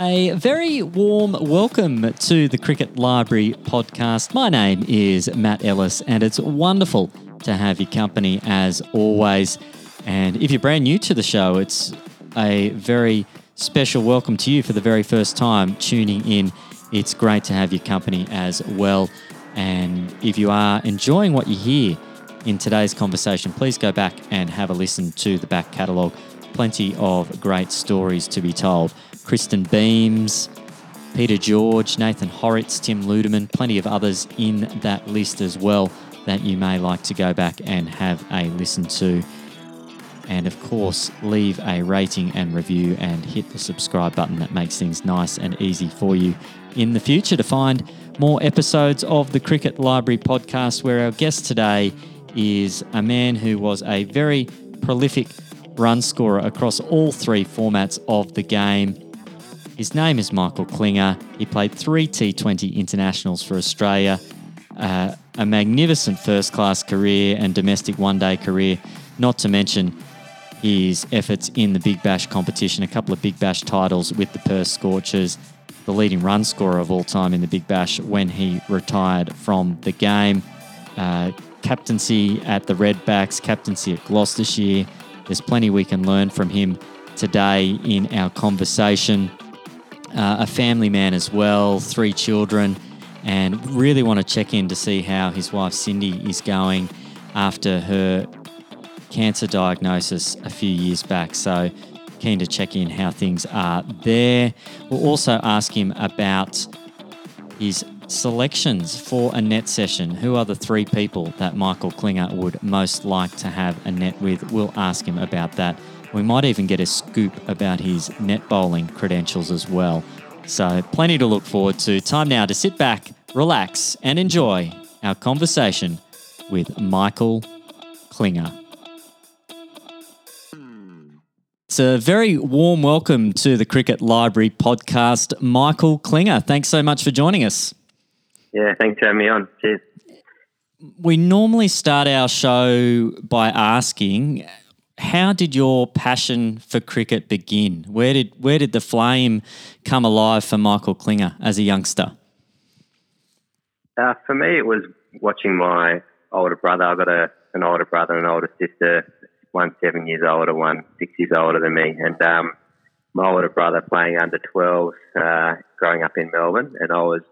A very warm welcome to the Cricket Library podcast. My name is Matt Ellis, and it's wonderful to have your company as always. And if you're brand new to the show, it's a very special welcome to you for the very first time tuning in. It's great to have your company as well. And if you are enjoying what you hear in today's conversation, please go back and have a listen to the back catalogue. Plenty of great stories to be told. Kristen Beams, Peter George, Nathan Hauritz, Tim Ludeman, plenty of others in that list as well that you may like to go back and have a listen to. And of course, leave a rating and review and hit the subscribe button that makes things nice and easy for you in the future to find more episodes of the Cricket Library podcast, where our guest today is a man who was a very prolific run scorer across all three formats of the game his name is Michael Klinger. He played three T20 internationals for Australia, uh, a magnificent first class career and domestic one day career, not to mention his efforts in the Big Bash competition, a couple of Big Bash titles with the Perth Scorchers, the leading run scorer of all time in the Big Bash when he retired from the game. Uh, captaincy at the Redbacks, captaincy at Gloucestershire. There's plenty we can learn from him today in our conversation uh, a family man as well, three children, and really want to check in to see how his wife Cindy is going after her cancer diagnosis a few years back. So, keen to check in how things are there. We'll also ask him about his selections for a net session. Who are the three people that Michael Klinger would most like to have a net with? We'll ask him about that. We might even get a scoop about his net bowling credentials as well. So, plenty to look forward to. Time now to sit back, relax, and enjoy our conversation with Michael Klinger. It's a very warm welcome to the Cricket Library podcast, Michael Klinger. Thanks so much for joining us. Yeah, thanks for having me on. Cheers. We normally start our show by asking how did your passion for cricket begin? Where did where did the flame come alive for Michael Klinger as a youngster? Uh, for me, it was watching my older brother. I've got a, an older brother and an older sister. One seven years older, one six years older than me, and um, my older brother playing under 12s, uh, growing up in Melbourne, and I was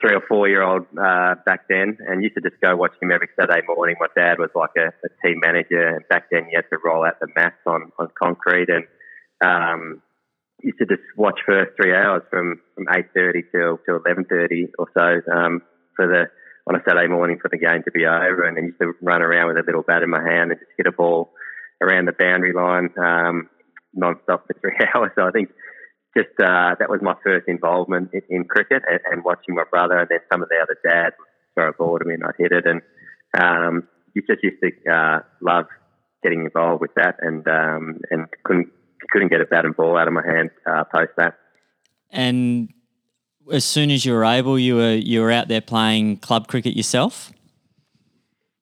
three or four year old uh, back then, and used to just go watch him every Saturday morning. My dad was like a, a team manager, and back then you had to roll out the mats on, on concrete, and um, used to just watch for three hours from from eight thirty till till eleven thirty or so um, for the on a Saturday morning for the game to be over, and then used to run around with a little bat in my hand and just hit a ball around the boundary line um, non-stop for three hours. So I think just uh, that was my first involvement in, in cricket and, and, watching my brother and then some of the other dads throw a ball to me and I'd hit it and um, you just used to uh, love getting involved with that and um, and couldn't couldn't get a bat and ball out of my hand uh, post that. And as soon as you were able, you were you were out there playing club cricket yourself.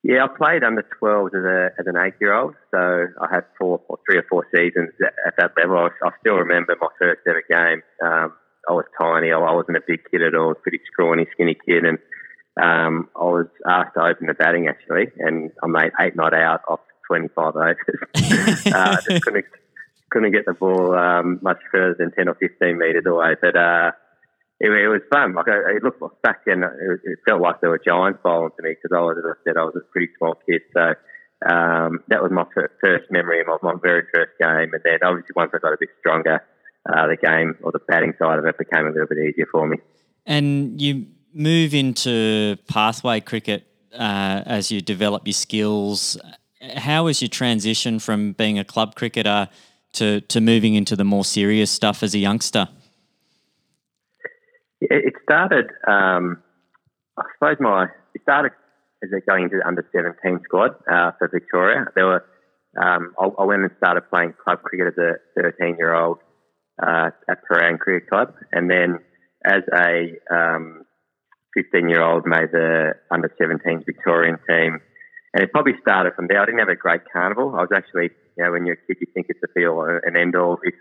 Yeah, I played under 12s as, a, as an eight year old. So I had four, or three or four seasons at that level. I, I still remember my first ever game. Um, I was tiny. I wasn't a big kid at all. Pretty scrawny, skinny kid. And um, I was asked to open the batting actually. And I made eight not out off 25 overs. uh, just couldn't, couldn't get the ball um, much further than 10 or 15 metres away. But uh, it, it was fun. Like it looked back then, it, it felt like there were giants bowling to me because I was, as I said, I was a pretty small kid. So um, that was my first memory of my very first game. And then obviously once I got a bit stronger, uh, the game or the batting side of it became a little bit easier for me. And you move into pathway cricket uh, as you develop your skills. How was your transition from being a club cricketer to, to moving into the more serious stuff as a youngster? It started, um, I suppose my, it started as a going into the under 17 squad uh, for Victoria. There were, um, I, I, went and started playing club cricket as a 13 year old uh, at Prahran Cricket Club. And then as a um, 15 year old, made the under 17 Victorian team. And it probably started from there. I didn't have a great carnival. I was actually, you know, when you're a kid, you think it's a be all and end all. If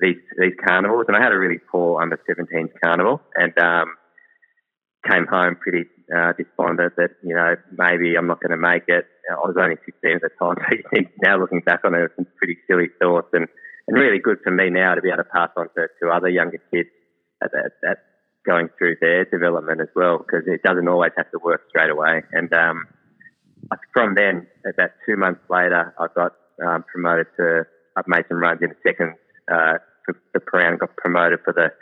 these these carnivals, and I had a really poor under 17s carnival, and um, came home pretty uh, despondent that you know maybe I'm not going to make it. I was only 16 at the time, so now looking back on it, some pretty silly thoughts, and and really good for me now to be able to pass on to, to other younger kids at, at, at going through their development as well, because it doesn't always have to work straight away. And um, from then, about two months later, I got um, promoted to. I've made some runs in the second uh, for the Prahran, got promoted for the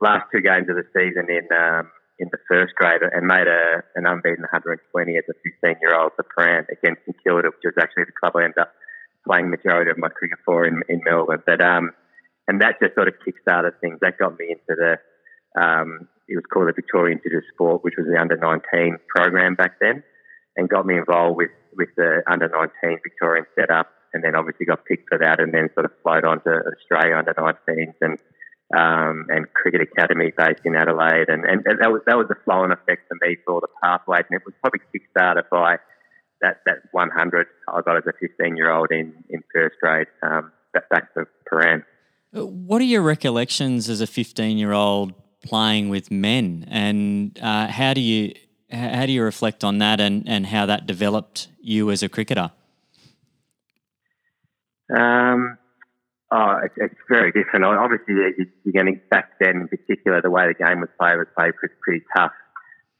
last two games of the season in um, in the first grade and made a, an unbeaten 120 as a 15 year old for Prahran against St Kilda, which was actually the club I ended up playing majority of my cricket for in, in Melbourne. But um, and that just sort of kick-started things. That got me into the um, it was called the Victorian of Sport, which was the under 19 program back then, and got me involved with with the under 19 Victorian setup and then obviously got picked for that, and then sort of flowed on to Australia under 19s and um, and Cricket Academy based in Adelaide, and, and, that was that was the flow and effect for me for the pathways, and it was probably kickstarted by that that 100 I got as a 15 year old in in first grade um, back to Prahran. What are your recollections as a 15 year old playing with men, and uh, how do you how do you reflect on that, and, and how that developed you as a cricketer? Um, oh, it's, it's very different. Obviously, you're going back then, in particular, the way the game was played was played pretty, pretty tough.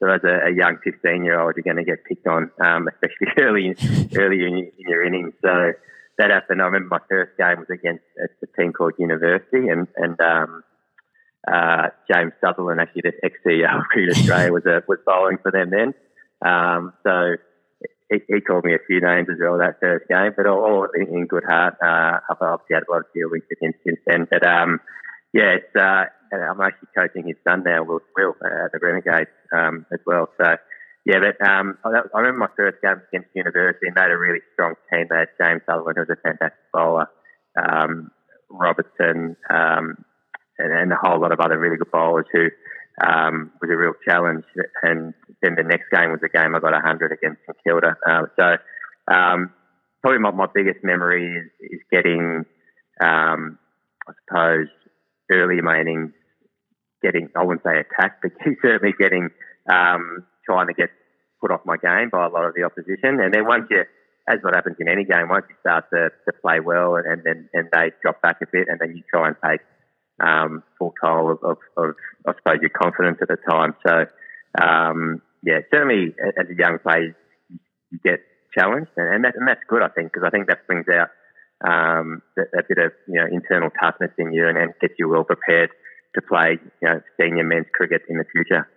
So as a, a young 15 year old, you're going to get picked on, um, especially early early in, in, your innings. So that happened. I remember my first game was against a team called University, and and um, uh, James Sutherland, actually the ex CEO of Cricket Australia, was a, was bowling for them then. Um, so he, he, called me a few names as well that first game, but all, all in, good heart. Uh, I've obviously had a lot of dealings with him since then. But um, yeah, it's, uh, I'm actually coaching his son now, Will, Will uh, at the Renegades um, as well. So yeah, but um, I, I remember my first game against University, and they had a really strong team. Had James Sutherland, who was a fantastic bowler, um, Robertson, um, and, and a whole lot of other really good bowlers who um, was a real challenge. And then the next game was a game I got 100 against St Kilda. Uh, so um, probably my, my biggest memory is, is getting, um, I suppose, early in my innings, getting, I wouldn't say attacked, but certainly getting, um, trying to get put off my game by a lot of the opposition. And then once you, as what happens in any game, once you start to, to play well and, and then and they drop back a bit and then you try and take um, full toll of, of, of, I suppose, your confidence at the time. So, um, yeah, certainly as a young player, you get challenged, and, that, and that's good, I think, because I think that brings out um, a, a, bit of you know internal toughness in you and, and gets you well prepared to play you know senior men's cricket in the future.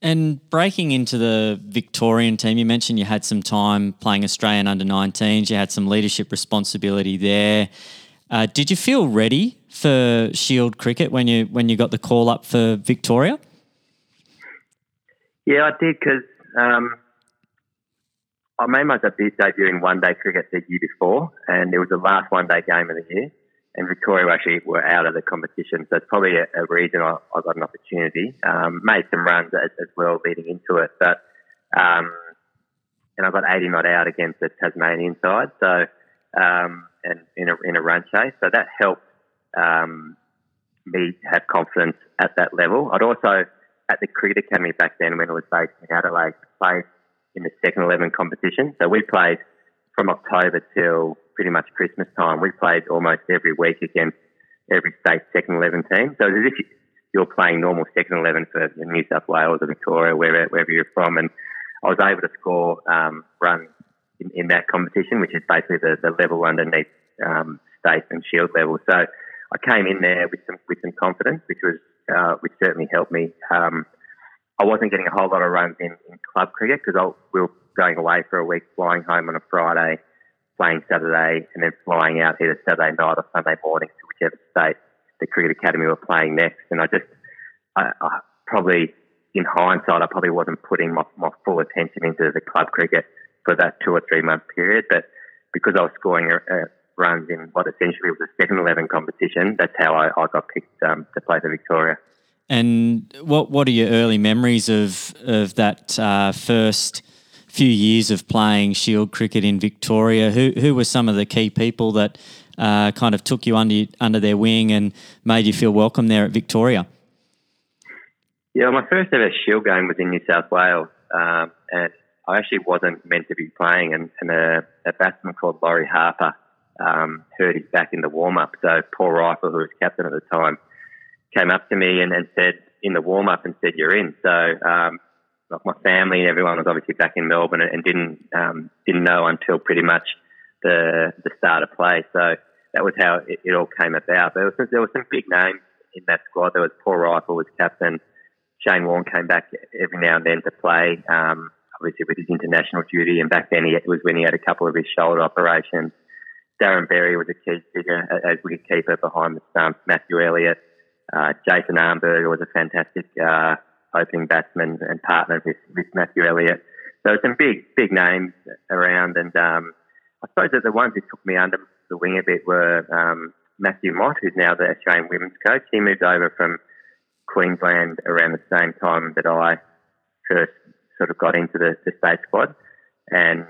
And breaking into the Victorian team, you mentioned you had some time playing Australian under 19s, you had some leadership responsibility there. Uh, did you feel ready for Shield cricket when you when you got the call up for Victoria? Yeah, I did because um, I made my debut in one day cricket the year before, and it was the last one day game of the year. And Victoria actually were out of the competition, so it's probably a, a reason I, I, got an opportunity. Um, made some runs as, as, well leading into it, but um, and I got 80 not out against the Tasmanian side. So um, and in a, in a run chase. So that helped um, me have confidence at that level. I'd also, at the Cricket Academy back then when it was based in Adelaide, played in the second 11 competition. So we played from October till pretty much Christmas time. We played almost every week against every state second 11 team. So it's as if you're playing normal second 11 for New South Wales or Victoria, wherever, wherever you're from. And I was able to score um, runs in, in that competition, which is basically the, the level underneath um, state and shield level. So I came in there with some with some confidence, which was uh, which certainly helped me. Um, I wasn't getting a whole lot of runs in, in club cricket because we were going away for a week, flying home on a Friday, playing Saturday, and then flying out either Saturday night or Sunday morning to whichever state the cricket academy were playing next. And I just, I, I probably in hindsight, I probably wasn't putting my, my full attention into the club cricket for that two or three month period. But because I was scoring uh, runs in what essentially was a second 11 competition, that's how I, I got picked um, to play for Victoria. And what what are your early memories of of that uh, first few years of playing Shield cricket in Victoria? Who who were some of the key people that uh, kind of took you under under their wing and made you feel welcome there at Victoria? Yeah, my first ever Shield game was in New South Wales, um, and I actually wasn't meant to be playing, and, and a, a batsman called Laurie Harper um, hurt his back in the warm up. So Paul Reiffel, who was captain at the time, came up to me and, and said in the warm up and said, "You're in." So um, like my family and everyone was obviously back in Melbourne and, and didn't um, didn't know until pretty much the the start of play. So that was how it, it all came about. There was there were some big names in that squad. There was Paul Reiffel was captain. Shane Warne came back every now and then to play. Um, obviously with his international duty, and back then he, it was when he had a couple of his shoulder operations. Darren Berry was a key figure as wicketkeeper behind the stumps. Matthew Elliott, uh, Jason Arnberger was a fantastic uh, opening batsman and partner with, with Matthew Elliott. So some big, big names around, and um, I suppose that the ones who took me under the wing a bit were um, Matthew Mott, who's now the Australian women's coach. He moved over from Queensland around the same time that I first sort of got into the, the state squad. And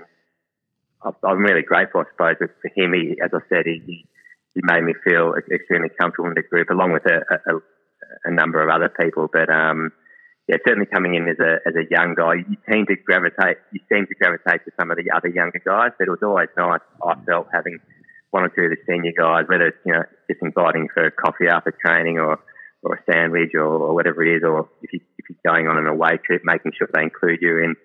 I'm really grateful, I suppose, for him. He, as I said, he, he made me feel extremely comfortable in the group, along with a, a, a number of other people. But um, yeah, certainly coming in as a as a young guy, you tend to gravitate. You seem to gravitate to some of the other younger guys. But it was always nice. I felt having one or two of the senior guys, whether it's you know just inviting for coffee after training or or a sandwich or, or whatever it is, or if, you, if you're going on an away trip, making sure they include you in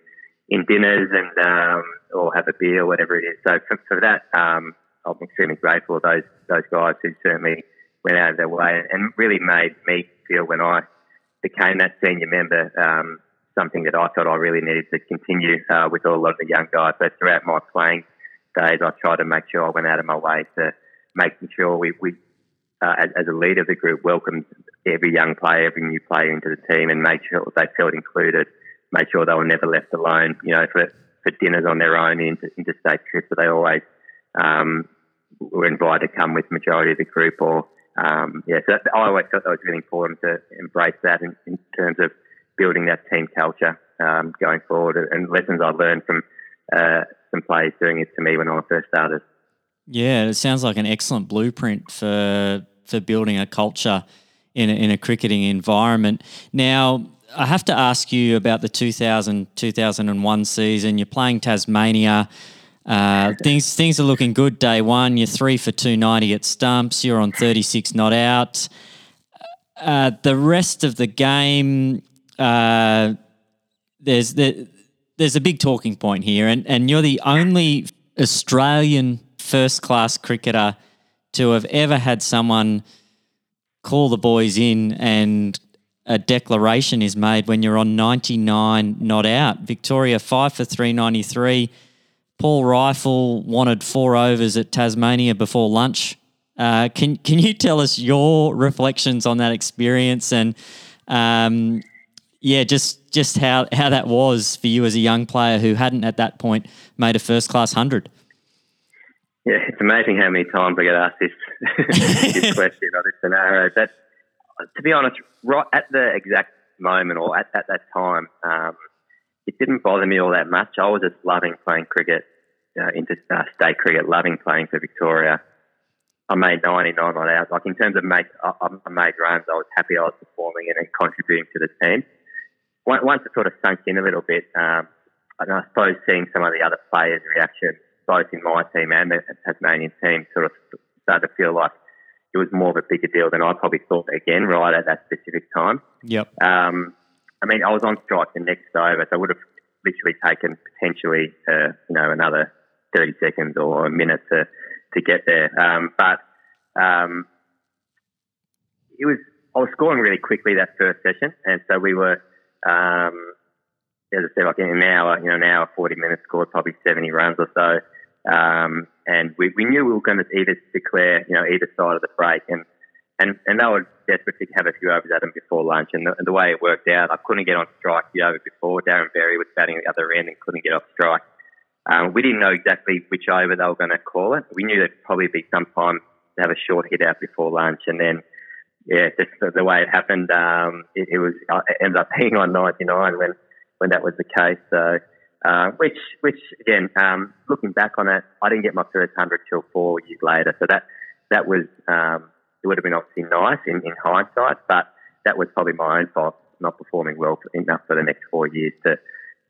in dinners and um, or have a beer, whatever it is. So for, for that, um, I'm extremely grateful to those those guys who certainly went out of their way and really made me feel when I became that senior member um, something that I thought I really needed to continue uh, with all of the young guys. So throughout my playing days, I tried to make sure I went out of my way to making sure we, we uh, as, as, a leader of the group, welcomed every young player, every new player into the team, and made sure they felt included. Made sure they were never left alone. You know, for for dinners on their own, into interstate trips, but they always um, were invited to come with majority of the group. Or um, yeah, so I always thought that was really important to embrace that in, in terms of building that team culture um, going forward, and lessons I learned from uh, some players doing it to me when I first started. Yeah, it sounds like an excellent blueprint for for building a culture in a, in a cricketing environment. Now, I have to ask you about the 2000 2001 season. You're playing Tasmania. Uh, things things are looking good day one. You're three for 290 at stumps. You're on 36 not out. Uh, the rest of the game, uh, there's the, there's a big talking point here, and, and you're the only Australian first class cricketer to have ever had someone call the boys in and a declaration is made when you're on 99 not out. Victoria 5 for 393. Paul Reiffel wanted four overs at Tasmania before lunch. Uh, can can you tell us your reflections on that experience and um, yeah, just just how how that was for you as a young player who hadn't at that point made a first class hundred? Yeah, it's amazing how many times I get asked this, this question or this scenario. But to be honest, right at the exact moment or at, at that time, um, it didn't bother me all that much. I was just loving playing cricket, uh, interstate uh, cricket, loving playing for Victoria. I made 99 not out. Like in terms of make, I, I made runs, I was happy I was performing and contributing to the team. Once it sort of sunk in a little bit, um, and I suppose seeing some of the other players' reactions both in my team and the Tasmanian team sort of started to feel like it was more of a bigger deal than I probably thought again right at that specific time. Yep. Um, I mean, I was on strike the next over, so I would have literally taken potentially, uh, you know, another 30 seconds or a minute to, to get there. Um, but um, it was, I was scoring really quickly that first session, and so we were, um, as I said, like in an hour, you know, an hour, 40 minutes, scored probably 70 runs or so. Um, and we, we knew we were going to either declare, you know, either side of the break. And, and, and they were desperate to have a few overs at them before lunch. And the, and the way it worked out, I couldn't get on strike the over before. Darren Berry was batting at the other end and couldn't get off strike. Um, we didn't know exactly which over they were going to call it. We knew there'd probably be some time to have a short hit out before lunch. And then, yeah, just the, the way it happened, um, it, it was, it ended up being on 99 when, when that was the case. So, uh, which, which again, um, looking back on it, I didn't get my first hundred till four years later. So that that was um, it would have been obviously nice in, in hindsight, but that was probably my own fault not performing well enough for the next four years to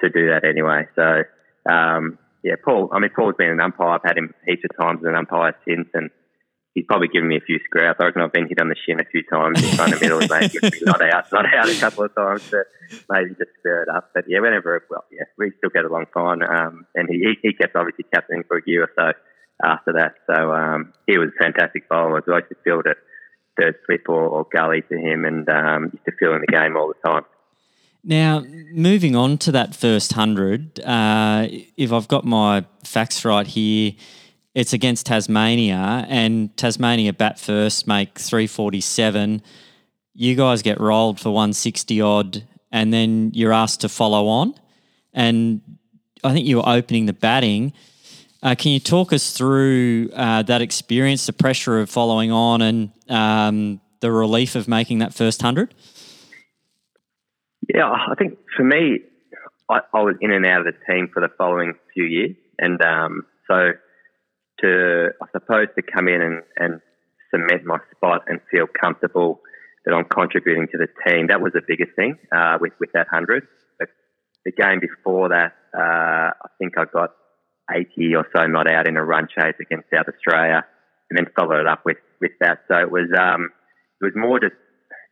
to do that anyway. So um, yeah, Paul. I mean, Paul's been an umpire. I've had him heaps of times as an umpire since, and he's probably given me a few scraps. I reckon I've been hit on the shin a few times in front of middle, maybe not out, not out a couple of times to maybe just stir it up. But yeah, whenever well, yeah, we still get along fine. Um, and he he kept obviously captaining for a year or so after that. So um, he was a fantastic bowler. I used to field third slip or, or gully to him, and um, used to fill in the game all the time. Now, moving on to that first hundred, uh, if I've got my facts right here, it's against Tasmania, and Tasmania bat first, make three forty seven. You guys get rolled for one sixty odd, and then you're asked to follow on. And I think you were opening the batting. Uh, can you talk us through uh, that experience, the pressure of following on, and um, the relief of making that first hundred? Yeah, I think for me, I, I, was in and out of the team for the following few years, and um, so to I suppose to come in and, and cement my spot and feel comfortable that I'm contributing to the team. That was the biggest thing uh, with with that hundred. But The game before that, uh, I think I got 80 or so not out in a run chase against South Australia, and then followed it up with, with that. So it was um, it was more just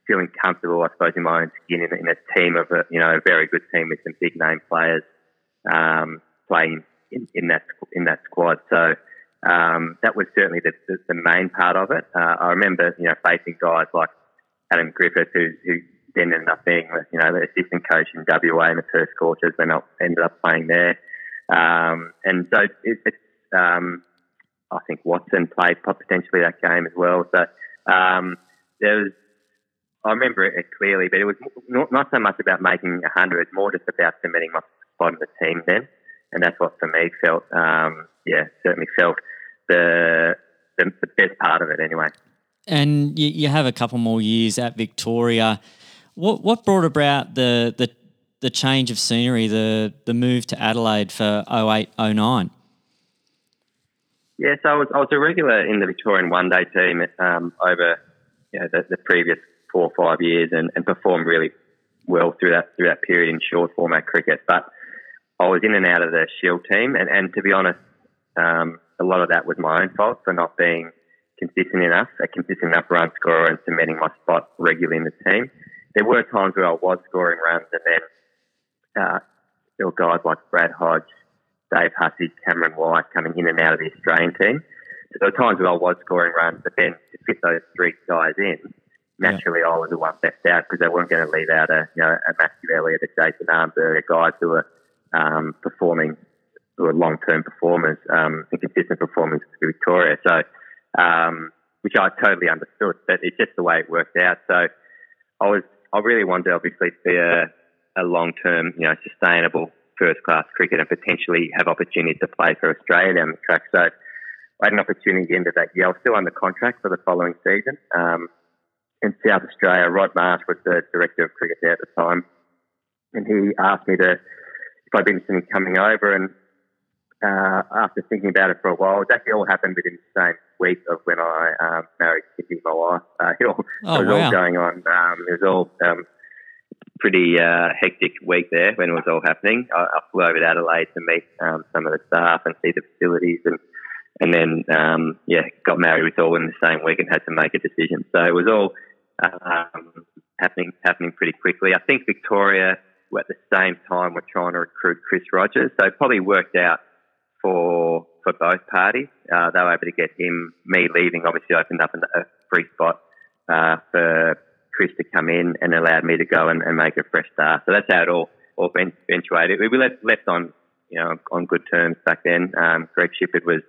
feeling comfortable, I suppose, in my own skin in, in a team of a you know a very good team with some big name players um, playing in, in that in that squad. So um, that was certainly the, the, the, main part of it. Uh, I remember you know facing guys like Adam Griffith, who, who then ended up being you know the assistant coach in WA in the Perth Scorchers, then ended up playing there. Um, and so it, it's, um, I think Watson played potentially that game as well. So um, there was, I remember it clearly, but it was not, not so much about making a hundred, more just about cementing my spot in the team then. And that's what for me felt, um, yeah, certainly felt the, the, the best part of it anyway. And you, you have a couple more years at Victoria. What what brought about the the the change of scenery, the the move to Adelaide for 08, 09? Yeah, so I was, I was a regular in the Victorian one day team um, over you know, the, the, previous four or five years and, and, performed really well through that through that period in short format cricket. But I was in and out of the Shield team, and, and to be honest, um, a lot of that was my own fault for not being consistent enough, a consistent enough run scorer, and cementing my spot regularly in the team. There were times where I was scoring runs, and then uh, there were guys like Brad Hodge, Dave Hussey, Cameron White coming in and out of the Australian team. So there were times where I was scoring runs, but then to fit those three guys in, naturally yeah. I was the one left out because they weren't going to leave out a you know a Matthew Elliott, a Jason Armberg, guys who were um, performing, who were long term performers um, and consistent performers for Victoria. So, um, which I totally understood, but it's just the way it worked out. So I was I really wanted to obviously be a a long term, you know, sustainable first class cricket and potentially have opportunities to play for Australia down the track. So I had an opportunity of that year. I was still under contract for the following season. Um, in South Australia, Rod Marsh was the director of cricket there at the time, and he asked me to if I'd be interested in coming over. And uh, after thinking about it for a while, it actually all happened within the same week of when I um, married Kitty, my wife. Uh, it, all, oh, it was wow. all going on. Um, it was all um, pretty uh, hectic week there when it was all happening. I, I flew over to Adelaide to meet um, some of the staff and see the facilities, and and then um, yeah, got married with all in the same week and had to make a decision. So it was all um, happening happening pretty quickly. I think Victoria at the same time were trying to recruit Chris Rogers, so it probably worked out for for both parties. Uh, they were able to get him. Me leaving obviously opened up a free spot uh, for Chris to come in and allowed me to go and, and make a fresh start. So that's how it all all eventuated. We left, left on you know on good terms back then. Um, Greg Shipperd was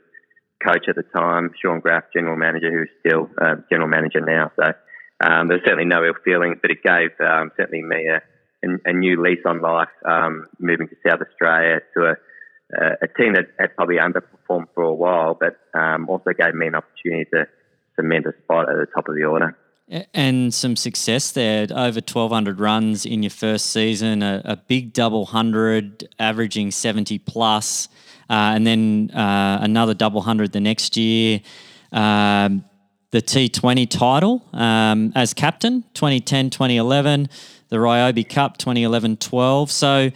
coach at the time. Shaun Graf, general manager, who's still uh, general manager now. So um, there's certainly no ill feelings, but it gave um, certainly me a, a, new lease on life. Um, moving to South Australia to a, a team that had probably underperformed for a while, but um, also gave me an opportunity to cement a spot at the top of the order and some success there. Over 1,200 runs in your first season, a, a big double hundred, averaging 70 plus, uh, and then uh, another double hundred the next year. Um, the T20 title um, as captain 2010 2011, the Ryobi Cup 2011 12. So,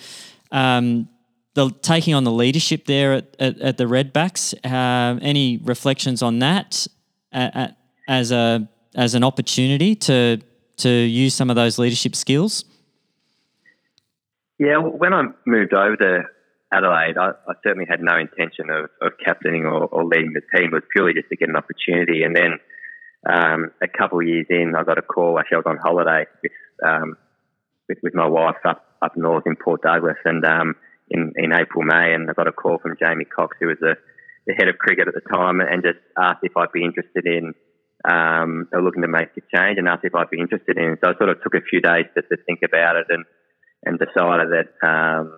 um, the taking on the leadership there at, at, at the Redbacks, uh, any reflections on that at, at, as a as an opportunity to to use some of those leadership skills? Yeah, when I moved over to Adelaide, I, I certainly had no intention of, of captaining or, or, leading the team. It was purely just to get an opportunity. And then um, a couple of years in, I got a call. Actually, I was on holiday with um, with, with, my wife up up north in Port Douglas, and um, in in April May, and I got a call from Jamie Cox, who was the, the head of cricket at the time, and just asked if I'd be interested in um, looking to make a change, and asked if I'd be interested in. So I sort of took a few days to, to think about it, and and decided that um,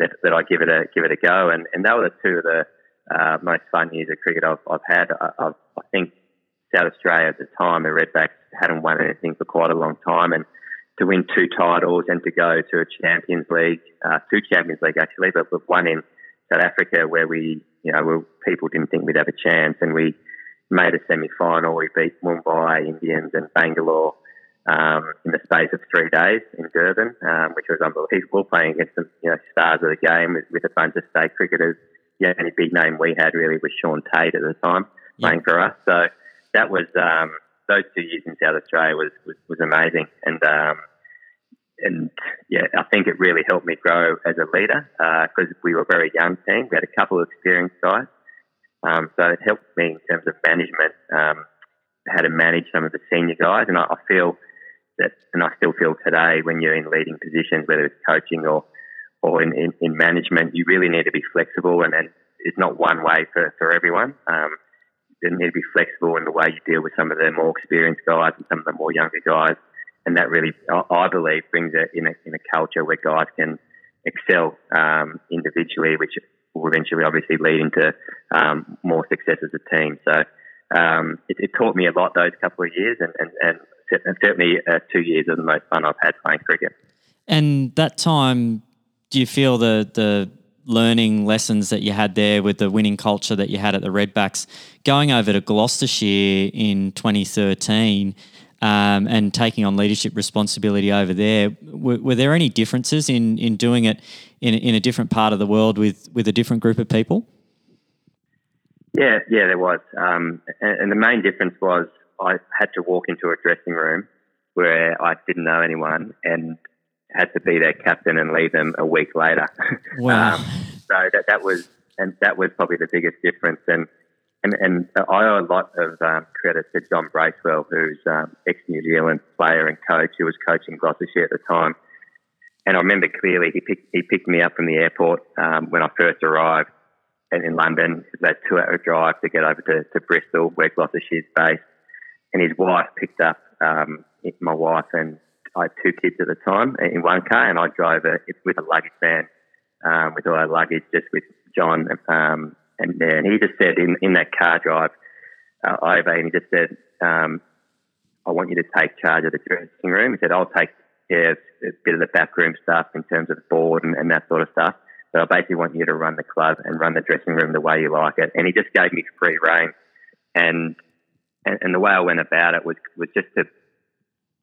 that, that I give it a give it a go, and and that were the two of the uh, most fun years of cricket I've, I've had. I, I, I think South Australia at the time, the Redbacks hadn't won anything for quite a long time, and to win two titles and to go to a Champions League, uh, two Champions League actually, but one in South Africa where we, you know, people didn't think we'd have a chance, and we made a semi-final. We beat Mumbai Indians and Bangalore um, in the space of three days in Durban, um, which was unbelievable. Playing against the you know, stars of the game with, with a bunch of state cricketers. The only big name we had really was Shaun Tait at the time playing for us. So that was um, those two years in South Australia was was, was amazing, and um, and yeah, I think it really helped me grow as a leader because uh, we were a very young team. We had a couple of experienced guys, um, so it helped me in terms of management, um, how to manage some of the senior guys, and I, I feel that, and I still feel today when you're in leading positions, whether it's coaching or or in, in, in management, you really need to be flexible, and, and it's not one way for, for everyone. Um, you need to be flexible in the way you deal with some of the more experienced guys and some of the more younger guys, and that really, I believe, brings it in a, in a culture where guys can excel um, individually, which will eventually obviously lead into um, more success as a team. So um, it, it, taught me a lot those couple of years, and, and, and certainly uh, two years of the most fun I've had playing cricket. And that time, do you feel the the learning lessons that you had there with the winning culture that you had at the Redbacks, going over to Gloucestershire in 2013 um, and taking on leadership responsibility over there, were, there any differences in, in doing it in, in a different part of the world with, with a different group of people? Yeah, yeah, there was. Um, and, and the main difference was I had to walk into a dressing room where I didn't know anyone and had to be their captain and leave them a week later. Wow. um, so that that was and that was probably the biggest difference. And and, and I owe a lot of um, credit to John Bracewell, who's um, ex New Zealand player and coach who was coaching Gloucestershire at the time. And I remember clearly he picked he picked me up from the airport um, when I first arrived in, in London. It was a two hour drive to get over to, to Bristol, where Gloucestershire's based and his wife picked up um, my wife and I had two kids at the time in one car, and I drove it with a luggage van um, with all our luggage, just with John. Um, and, and he just said in, in that car drive uh, over, and he just said, um, "I want you to take charge of the dressing room." He said, "I'll take care of a bit of the backroom stuff in terms of the board and, and that sort of stuff." But I basically want you to run the club and run the dressing room the way you like it. And he just gave me free reign. And and, and the way I went about it was was just to.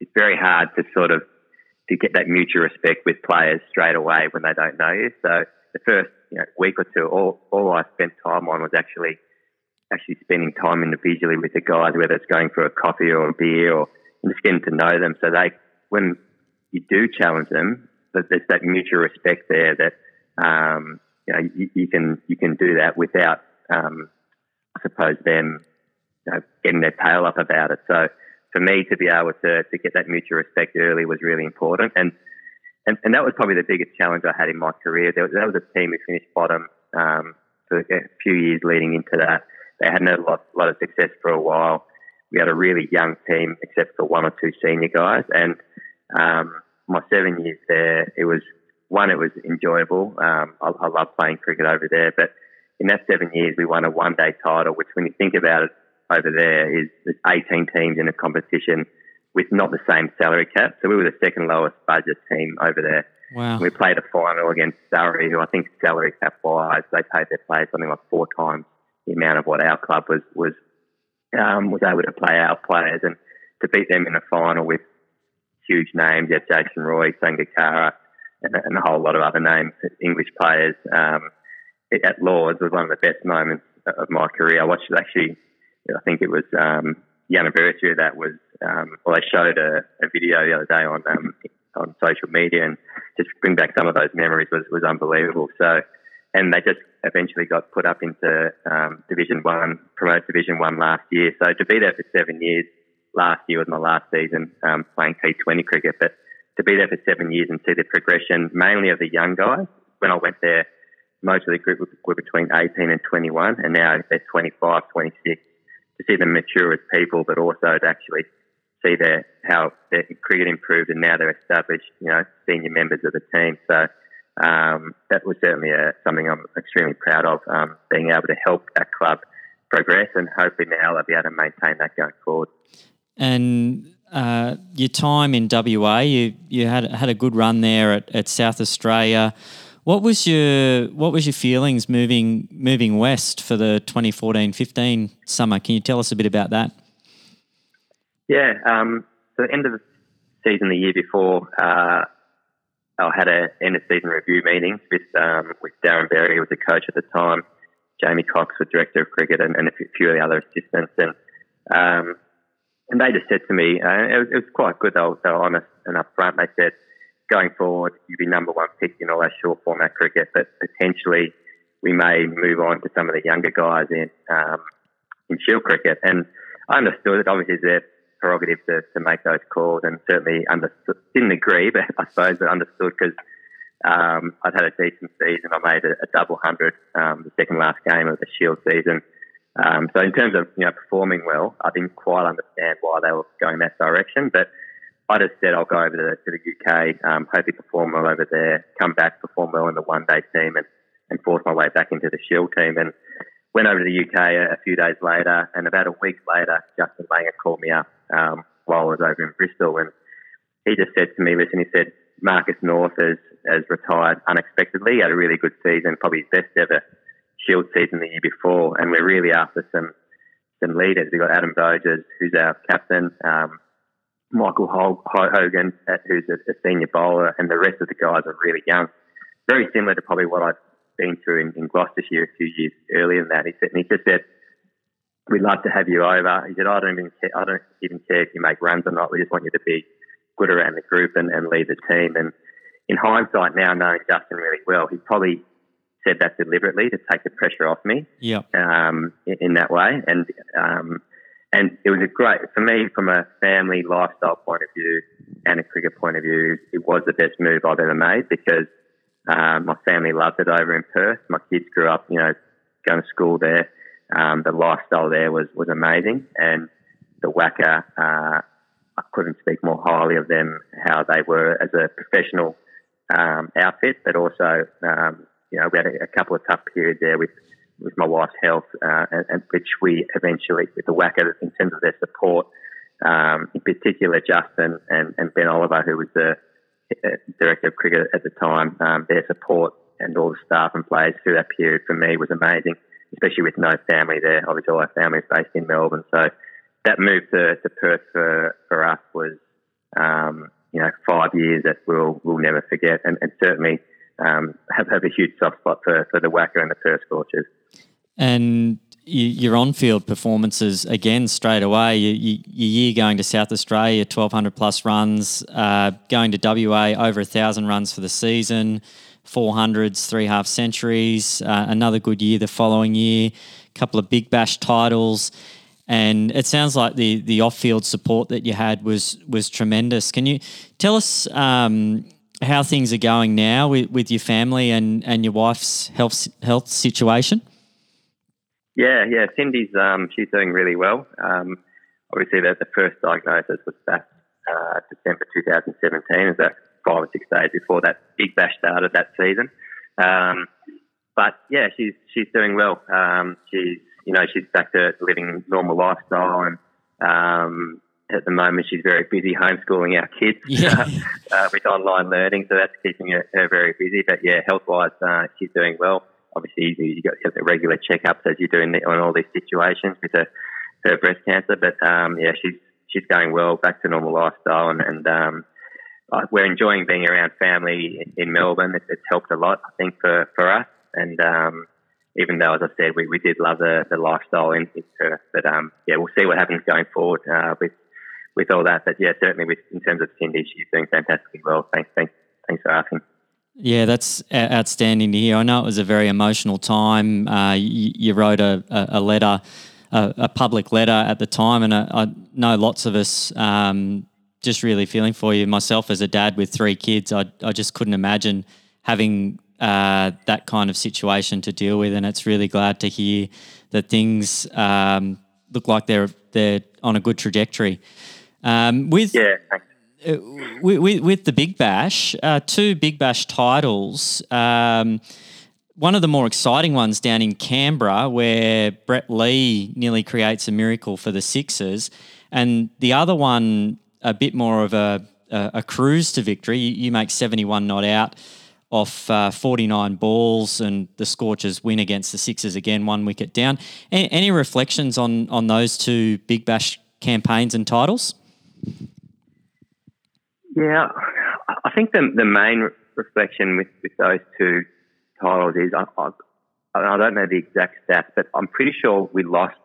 It's very hard to sort of to get that mutual respect with players straight away when they don't know you. So the first you know, week or two, all all I spent time on was actually actually spending time individually with the guys, whether it's going for a coffee or a beer or just getting to know them. So they, when you do challenge them, that there's that mutual respect there that um, you know you, you, can you can do that without um, I suppose them you know, getting their tail up about it. So for me to be able to, to get that mutual respect early was really important. And, and, and that was probably the biggest challenge I had in my career. There, that was a team who finished bottom um, for a few years leading into that. They hadn't had a lot, lot of success for a while. We had a really young team, except for one or two senior guys. And um, my seven years there, it was one, it was enjoyable. Um, I, I love playing cricket over there. But in that seven years, we won a one day title, which, when you think about it, over there is there's 18 teams in a competition with not the same salary cap. So we were the second lowest budget team over there. Wow. We played a final against Surrey, who I think salary cap wise, they paid their players something like four times the amount of what our club was was um, was able to play our players and to beat them in the final with huge names. Had Jason Roy, Sangakkara, and, and, a whole lot of other names, English players. Um, at Lords was one of the best moments of my career. I watched it actually, I think it was um, the anniversary of that was, um, well, they showed a, a, video the other day on um, on social media and just bring back some of those memories was, was unbelievable. So, and they just eventually got put up into um, Division One, promoted Division One last year. So to be there for seven years, last year was my last season um, playing T20 cricket, but to be there for seven years and see the progression, mainly of the young guys. When I went there, most of the group were between 18 and 21, and now they're 25, 26. To see them mature as people, but also to actually see their how their cricket improved, and now they're established, you know, senior members of the team. So um, that was certainly a, something I'm extremely proud of, um, being able to help that club progress, and hopefully now they'll be able to maintain that going forward. And uh, your time in WA, you you had had a good run there at, at South Australia. What was your what was your feelings moving moving west for the 2014-15 summer? Can you tell us a bit about that? Yeah, um, so the end of the season the year before, uh, I had a end of season review meeting with um, with Darren Berry, who was the coach at the time, Jamie Cox, the director of cricket, and, and a few of the other assistants, and um, and they just said to me, uh, it, was, it was quite good. They were honest and upfront. They said, going forward, you'd be number one pick in all our short format cricket, but potentially we may move on to some of the younger guys in um, in Shield cricket. And I understood it. Obviously, it's their prerogative to, to make those calls, and certainly understood. Didn't agree, but I suppose I understood because um, I'd had a decent season. I made a, a double hundred um, the second last game of the Shield season. Um, so in terms of you know performing well, I didn't quite understand why they were going that direction. But I just said I'll go over to, to the UK, um, hope to perform well over there, come back, perform well in the one day team, and, and force my way back into the Shield team. And went over to the UK a, a few days later, and about a week later, Justin Langer called me up um, while I was over in Bristol, and he just said to me, "Listen," he said, "Marcus North has has retired unexpectedly. He had a really good season, probably his best ever." Shield season the year before, and we're really after some some leaders. We've got Adam Voges, who's our captain, um, Michael Hogan, uh, who's a, a, senior bowler, and the rest of the guys are really young. Very similar to probably what I've been through in, in Gloucestershire a few years earlier than that. He said, and he just said, "We'd love to have you over." He said, "I don't even care, I don't even care if you make runs or not. We just want you to be good around the group and, and lead the team." And in hindsight, now knowing Justin really well, he probably said that deliberately to take the pressure off me. Yeah. Um, in, in, that way, and um, and it was a great for me from a family lifestyle point of view and a cricket point of view. It was the best move I've ever made because um, my family loved it over in Perth. My kids grew up, you know, going to school there. Um, the lifestyle there was was amazing, and the WACA. Uh, I couldn't speak more highly of them, how they were as a professional um, outfit, but also um, you know, we had a, a couple of tough periods there with, with my wife's health, uh, and, and, which we eventually, with the WACA, in terms of their support, um, in particular Justin and, and Ben Oliver, who was the uh, director of cricket at the time, um, their support and all the staff and players through that period for me was amazing, especially with no family there. Obviously, all our family is based in Melbourne, so that move to, to Perth for, for us was, um, you know, five years that we'll we'll never forget, and, and certainly um, have, have a huge soft spot for, for the WACA and the Perth Scorchers. And your on-field performances again straight away. You, you, your year going to South Australia, 1,200 plus runs, uh, going to WA over a thousand runs for the season, 400s, three half centuries. Uh, another good year the following year, a couple of big bash titles, and it sounds like the the off-field support that you had was was tremendous. Can you tell us um, how things are going now with, with your family and, and your wife's health health situation? Yeah, yeah. Cindy's um, she's doing really well. Um, obviously, the, the first diagnosis was back uh, December 2017. It was that five or six days before that big bash started that season. Um, but yeah, she's she's doing well. Um, she's you know she's back to living normal lifestyle and um, at the moment she's very busy homeschooling our kids yeah. uh, with online learning, so that's keeping her, her very busy. But yeah, health wise, uh, she's doing well. Obviously, you, got the regular checkups as you do in the, on all these situations with a, her breast cancer. But um, yeah, she's she's going well, back to normal lifestyle, and, and um, we're enjoying being around family in, in Melbourne. It, it's helped a lot, I think, for for us. And um, even though, as I said, we, we did love the, the lifestyle in, in Perth, but um, yeah, we'll see what happens going forward uh, with with all that. But yeah, certainly with in terms of Cindy, she's doing fantastically well. Thanks, thanks, thanks for asking. Yeah, that's outstanding to hear. I know it was a very emotional time. Uh, you, you, wrote a, a letter, a, a, public letter at the time, and I, I know lots of us um, just really feeling for you. Myself, as a dad with three kids, I, I just couldn't imagine having uh, that kind of situation to deal with, and it's really glad to hear that things um, look like they're they're on a good trajectory. Um, with yeah. Uh, with, with, the Big Bash, uh, two Big Bash titles. Um, one of the more exciting ones down in Canberra, where Brett Lee nearly creates a miracle for the Sixers, and the other one a bit more of a a, a cruise to victory. You, you, make seventy one not out off uh, 49 balls, and the Scorchers win against the Sixers again, one wicket down. Any, any reflections on on those two Big Bash campaigns and titles? Yeah, I think the the main reflection with, with those two titles is I, I, I don't know the exact stats, but I'm pretty sure we lost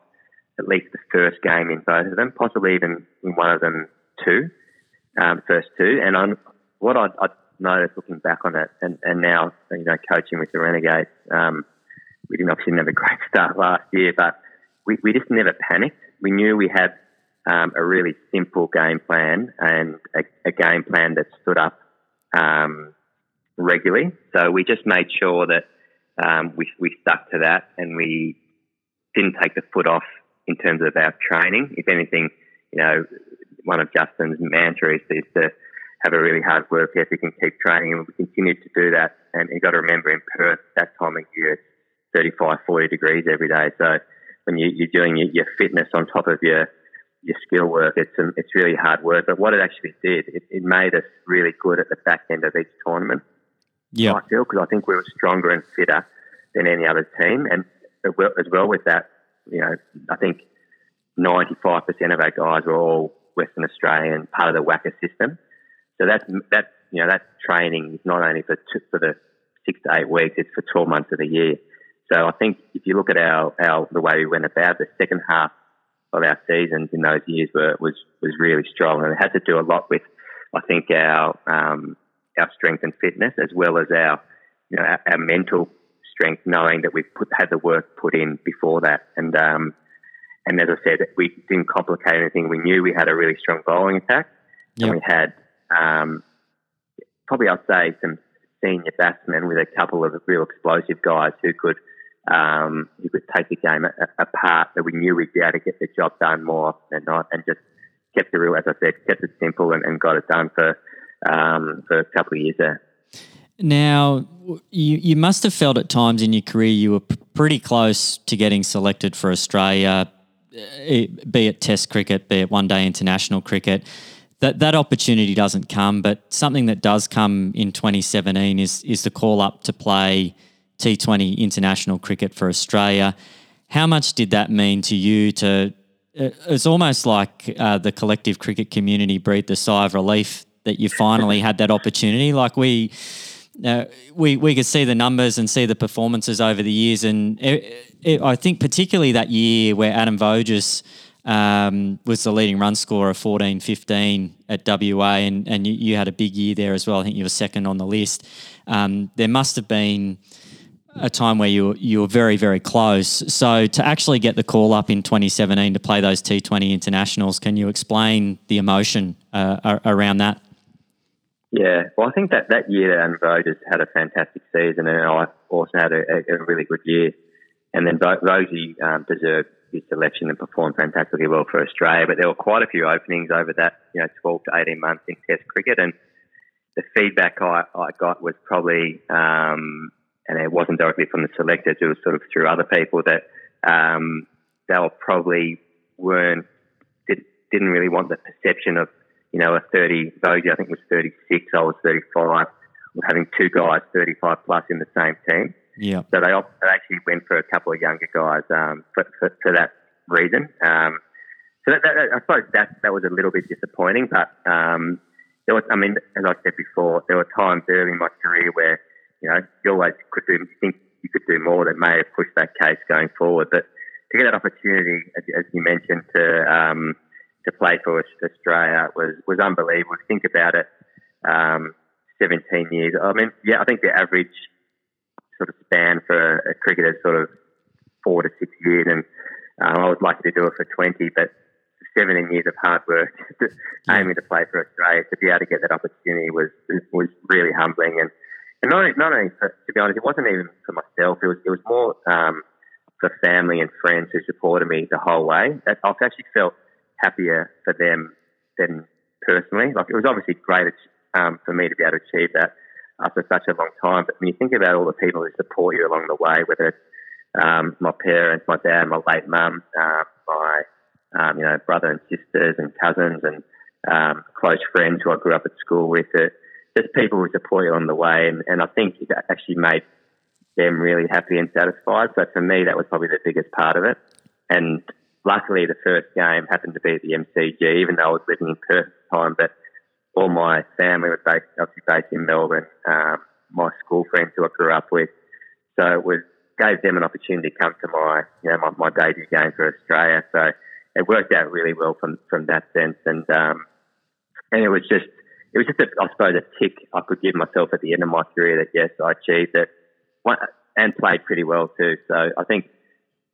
at least the first game in both of them, possibly even in one of them two, um, first two. And I'm, what I, I noticed looking back on it, and, and now you know coaching with the Renegades, um, we didn't obviously have a great start last year, but we, we just never panicked. We knew we had um, a really simple game plan and a, a game plan that stood up um, regularly. So we just made sure that um, we, we stuck to that and we didn't take the foot off in terms of our training. If anything, you know, one of Justin's mantras is to have a really hard work ethic and keep training, and we continued to do that. And you've got to remember in Perth, that time of year, it's 35, 40 degrees every day. So when you, are doing your, your fitness on top of your your skill work. It's um, it's really hard work. But what it actually did, it, it made us really good at the back end of each tournament. Yeah, I feel because I think we were stronger and fitter than any other team, and as well with that, you know, I think ninety five percent of our guys were all Western Australian, part of the WACA system. So that's that you know that training is not only for t- for the six to eight weeks; it's for twelve months of the year. So I think if you look at our, our the way we went about the second half of our seasons in those years were, was was really strong, and it had to do a lot with, I think, our um, our strength and fitness as well as our you know our, our mental strength, knowing that we've put had the work put in before that, and um, and as I said, we didn't complicate anything. We knew we had a really strong bowling attack, yep. and we had um, probably I'd say some senior batsmen with a couple of real explosive guys who could um, he could take the game apart, but we knew we'd be able to get the job done more than not, and just kept it real, as I said, kept it simple and, and got it done for um, for a couple of years there. Now, you you must have felt at times in your career you were p- pretty close to getting selected for Australia, eh, be it Test cricket, be it One Day International cricket. That that opportunity doesn't come, but something that does come in 2017 is is the call up to play T20 international cricket for Australia. How much did that mean to you? To uh, it's almost like uh, the collective cricket community breathed a sigh of relief that you finally had that opportunity. Like we, uh, we we could see the numbers and see the performances over the years, and it, it, I think particularly that year where Adam Voges um, was the leading run scorer, 14 15 at WA, and, and you, you, had a big year there as well. I think you were second on the list. Um, there must have been a time where you you were very very close. So to actually get the call up in 2017 to play those T20 internationals, can you explain the emotion uh, around that? Yeah, well, I think that that year and Voges had a fantastic season, and I also had a, a really good year. And then Vogie um, deserved his selection and performed fantastically well for Australia. But there were quite a few openings over that, you know, 12 to 18 months in Test cricket, and the feedback I, I got was probably um, and it wasn't directly from the selectors, it was sort of through other people that um, they were probably weren't, did, didn't really want the perception of, you know, a 30, Vogie I think was 36, I was 35, having two guys 35 plus in the same team. Yeah. So they, they actually went for a couple of younger guys um, for, for, for, that reason. Um, so that, that, I suppose that that was a little bit disappointing, but um, there was. I mean, as I said before, there were times early in my career where you know you always could do think you could do more that may have pushed that case going forward, but to get that opportunity, as, as you mentioned, to um, to play for Australia was was unbelievable. Think about it. Um, 17 years. I mean, yeah, I think the average sort of span for a cricketer is sort of four to six years, and um, I was lucky to do it for 20, but 17 years of hard work aiming to play for Australia, to be able to get that opportunity was was really humbling. And, and not, not only, for, to be honest, it wasn't even for myself, it was, it was more um, for family and friends who supported me the whole way. I've actually felt happier for them than personally. Like it was obviously great um, for me to be able to achieve that after such a long time. But when you think about all the people who support you along the way, whether it's um, my parents, my dad, my late mum, uh, my um, you know brother and sisters and cousins and um, close friends who I grew up at school with, it, people who support along the way, and, and I think it actually made them really happy and satisfied. So for me, that was probably the biggest part of it. And luckily, the first game happened to be at the MCG, even though I was living in Perth at the time. But all my family was based, obviously based in Melbourne. Um, my school friends who I grew up with, so it was gave them an opportunity to come to my, you know, my, my debut game for Australia. So it worked out really well from from that sense, and um, and it was just it was just a, I suppose a tick I could give myself at the end of my career that yes I achieved it, and played pretty well too. So I think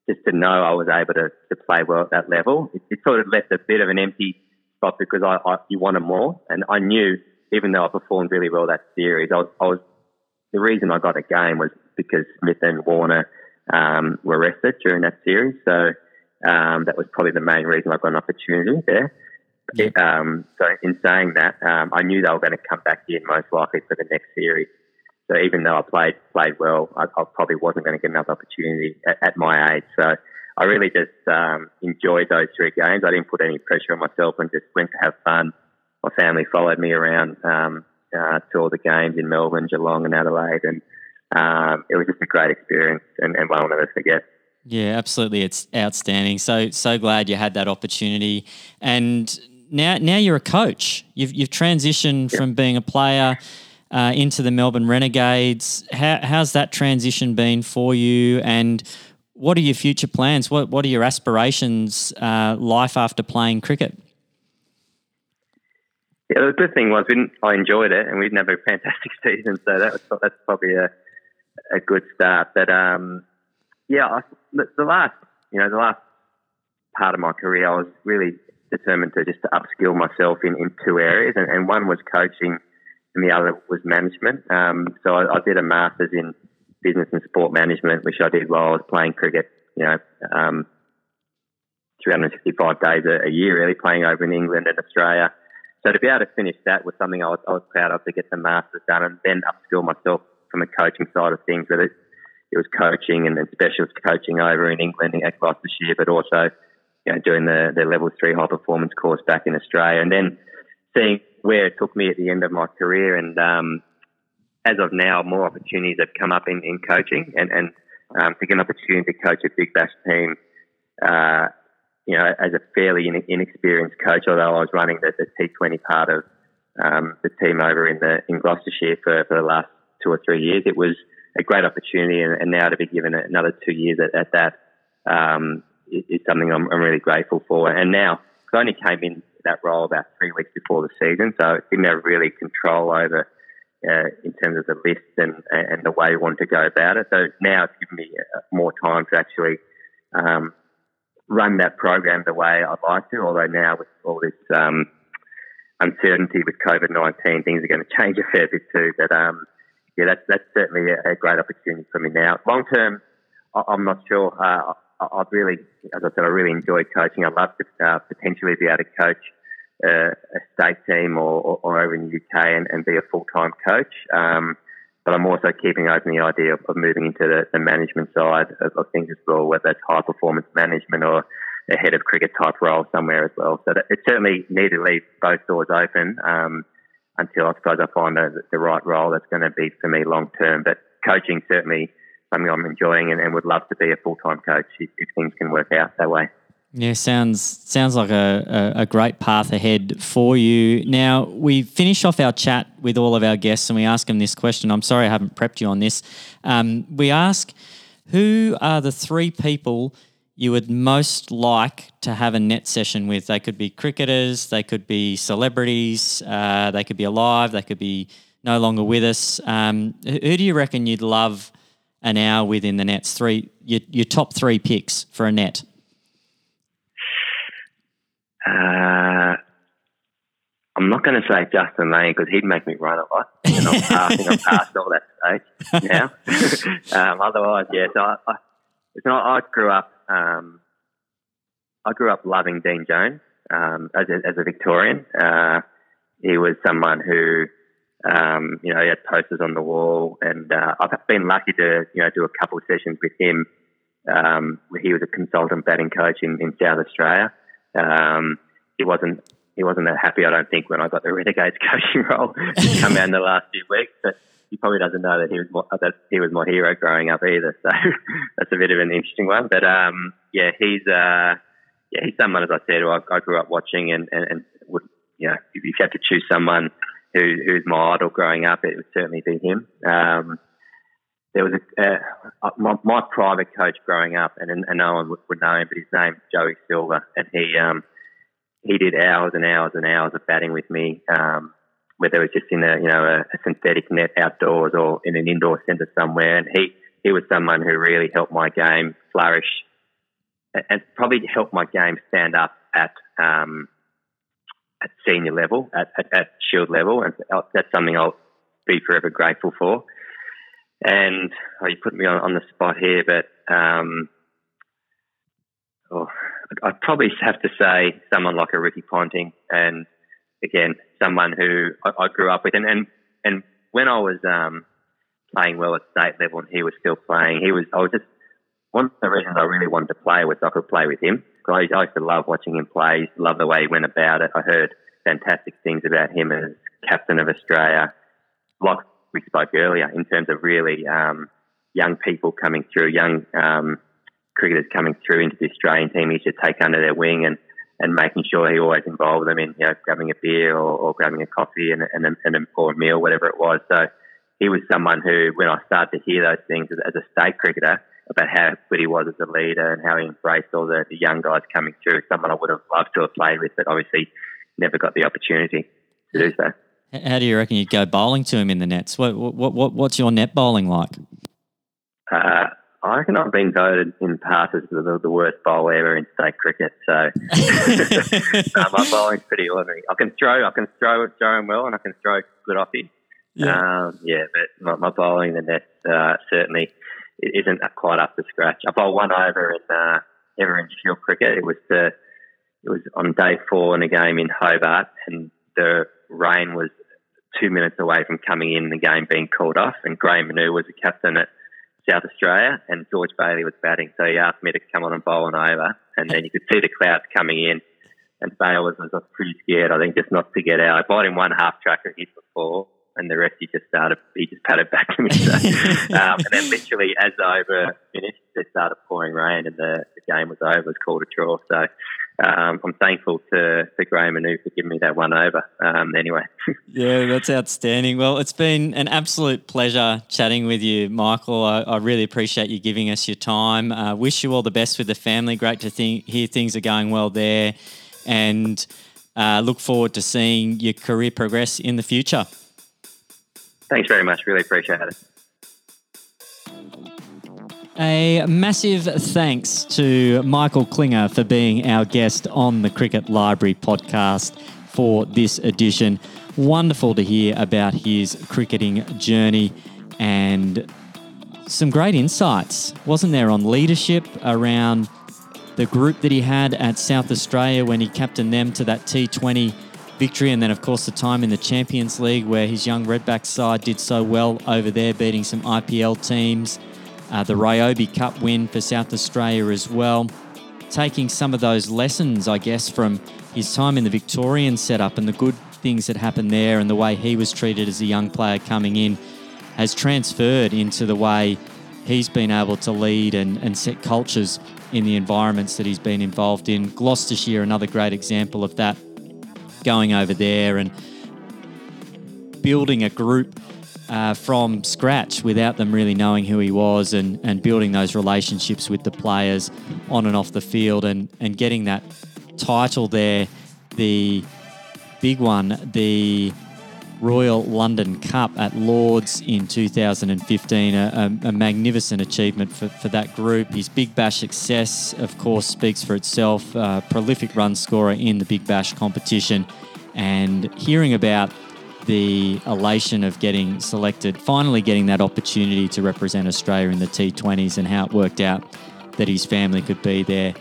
just to know I was able to, to play well at that level, it, it sort of left a bit of an empty spot because I, I you wanted more, and I knew even though I performed really well that series, I was, I was the reason I got a game was because Smith and Warner um, were rested during that series. So um, that was probably the main reason I got an opportunity there. Yeah. Um, so in saying that, um, I knew they were going to come back in most likely for the next series. So even though I played played well, I, I probably wasn't going to get another opportunity at, at my age. So I really just um, enjoyed those three games. I didn't put any pressure on myself and just went to have fun. My family followed me around um, uh, to all the games in Melbourne, Geelong, and Adelaide, and um, it was just a great experience and, and one I'll never forget. Yeah, absolutely. It's outstanding. So so glad you had that opportunity. And now now you're a coach. You've you've transitioned yeah. from being a player uh, into the Melbourne Renegades. How, how's that transition been for you? And what are your future plans? What what are your aspirations? Uh, life after playing cricket. Yeah, the good thing was we I enjoyed it, and we didn't have a fantastic season, so that was, that's probably a a good start. But um, yeah, I, the last you know the last part of my career, I was really determined to just to upskill myself in, in two areas, and, and one was coaching, and the other was management. Um, so I, I, did a master's in business and sport management, which I did while I was playing cricket. You know, um, 365 days a, a, year, really playing over in England and Australia. So to be able to finish that was something I was, I was proud of to get the master's done and then upskill myself from a coaching side of things, whether it was coaching and then specialist coaching over in England at Gloucestershire, but also you know doing the, the level three high performance course back in Australia, and then seeing where it took me at the end of my career, and um, as of now, more opportunities have come up in, in coaching, and and um, to get an opportunity to coach a big bash team. Uh, you know, as a fairly inexperienced coach, although I was running the, the T20 part of um, the team over in the in Gloucestershire for, for the last two or three years. It was a great opportunity, and, and now to be given another two years at, at that um, is, something I'm, I'm, really grateful for. And now, I only came in that role about three weeks before the season, so didn't have really control over uh, in terms of the list and, and the way we want to go about it. So now it's given me uh, more time to actually um, run that program the way I'd like to. Although now with all this um, uncertainty with COVID nineteen, things are going to change a fair bit too. But um, yeah, that's that's certainly a, a great opportunity for me now. Long term, I'm not sure. Uh, I, have really, as I said, I really enjoy coaching. I'd love to uh, potentially be able to coach uh, a state team or, or, or, over in the UK and, and be a full time coach. Um, but I'm also keeping open the idea of, of moving into the, the management side of, of, things as well, whether that's high performance management or a head of cricket type role somewhere as well. So it certainly need to leave both doors open. Um, until I suppose I find the right role that's going to be for me long term. But coaching certainly something I'm enjoying and, and would love to be a full time coach if, if, things can work out that way. Yeah, sounds sounds like a, a, a, great path ahead for you. Now we finish off our chat with all of our guests, and we ask them this question. I'm sorry I haven't prepped you on this. Um, we ask, who are the three people you would most like to have a net session with? They could be cricketers, they could be celebrities, uh, they could be alive, they could be no longer with us. Um, who do you reckon you'd love an hour within the nets? Three, your, your top three picks for a net. Uh, I'm not going to say Justin Langer because he'd make me run a lot. And I'm passing, I'm past all that stage now. um, otherwise, yeah. So I, I, I grew up. Um, I grew up loving Dean Jones um, as, a, as a Victorian. Uh, he was someone who, um, you know, he had posters on the wall, and uh, I've been lucky to, you know, do a couple of sessions with him. Um, he was a consultant batting coach in, in South Australia. Um, he wasn't he wasn't that happy, I don't think, when I got the Renegades coaching role to come out in the last few weeks. But he probably doesn't know that he was my, that he was my hero growing up either. So that's a bit of an interesting one. But um, yeah, he's uh, yeah he's someone as I said I, I grew up watching and, and, and would you know if you had to choose someone who who's my idol growing up, it would certainly be him. Um, there was a uh, my, my, private coach growing up, and, and no one would, would know him, but his name's Joey Silver, and he um, he did hours and hours and hours of batting with me, um, whether it was just in a you know a, a, synthetic net outdoors or in an indoor centre somewhere, and he he was someone who really helped my game flourish, and, and probably helped my game stand up at um, at senior level, at, at, at Shield level, and that's something I'll be forever grateful for. And oh, you put me on, on the spot here, but um, oh, I'd probably have to say someone like a Ricky Ponting, and again, someone who I, I grew up with, and and, and when I was um, playing well at state level, and he was still playing, he was I was just one of the reasons I really wanted to play was I could play with him. I used to love watching him play, love the way he went about it. I heard fantastic things about him as captain of Australia. Like we spoke earlier in terms of really um, young people coming through, young um, cricketers coming through into the Australian team. He should take under their wing and, and making sure he always involved them in you know grabbing a beer or, or grabbing a coffee and, and, and, and or a meal, whatever it was. So he was someone who, when I started to hear those things as a state cricketer about how good he was as a leader and how he embraced all the, the young guys coming through, someone I would have loved to have played with, but obviously never got the opportunity to do so. How do you reckon you'd go bowling to him in the nets? What, what, what what's your net bowling like? Uh, I reckon I've been voted in the past as the, the worst bowler ever in state cricket. So no, my bowling's pretty ordinary. I can throw, I can throw, throw him well, and I can throw good off him. Yeah, um, yeah but my, my bowling in the net uh, certainly isn't quite up to scratch. I bowled one over in uh, ever in Shield cricket. It was the it was on day four in a game in Hobart, and the rain was two minutes away from coming in, the game being called off. And Graham Manou was the captain at South Australia, and George Bailey was batting. So he asked me to come on and bowl an over, and then you could see the clouds coming in. And Bailey was, was pretty scared, I think, just not to get out. I bought him one half tracker hit before, and the rest he just started, he just patted back to me. So, um, and then literally as the over finished, it started pouring rain, and the, the game was over. It was called a draw. So um, I'm thankful to, to Graham Manou for giving me that one over. Um, anyway. yeah, that's outstanding. Well, it's been an absolute pleasure chatting with you, Michael. I, I really appreciate you giving us your time. Uh, wish you all the best with the family. Great to think, hear things are going well there. And uh, look forward to seeing your career progress in the future. Thanks very much. Really appreciate it. A massive thanks to Michael Klinger for being our guest on the Cricket Library podcast for this edition. Wonderful to hear about his cricketing journey and some great insights, wasn't there, on leadership around the group that he had at South Australia when he captained them to that T20 victory, and then, of course, the time in the Champions League where his young Redback side did so well over there, beating some IPL teams uh, the Ryobi Cup win for South Australia as well. Taking some of those lessons, I guess, from his time in the Victorian setup and the good things that happened there and the way he was treated as a young player coming in has transferred into the way he's been able to lead and, and set cultures in the environments that he's been involved in. Gloucestershire, another great example of that, going over there and building a group uh, from scratch without them really knowing who he was and, and building those relationships with the players on and off the field and, and getting that title there, the big one, the Royal London Cup at Lords in 2015, a, a, a, magnificent achievement for, for that group. His Big Bash success, of course, speaks for itself. Prolific run scorer in the Big Bash competition, and hearing about the elation of getting selected, finally getting that opportunity to represent Australia in the T20s and how it worked out that his family could be there.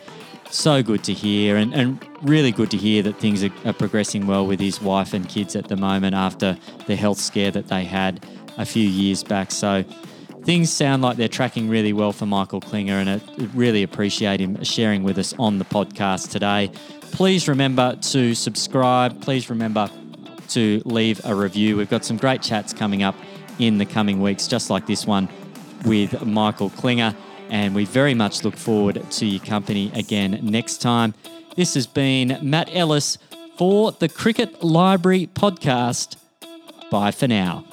So good to hear, and, and really good to hear that things are, are progressing well with his wife and kids at the moment after the health scare that they had a few years back. So things sound like they're tracking really well for Michael Klinger, and I really appreciate him sharing with us on the podcast today. Please remember to subscribe. Please remember to leave a review. We've got some great chats coming up in the coming weeks, just like this one with Michael Klinger. And we very much look forward to your company again next time. This has been Matt Ellis for the Cricket Library podcast. Bye for now.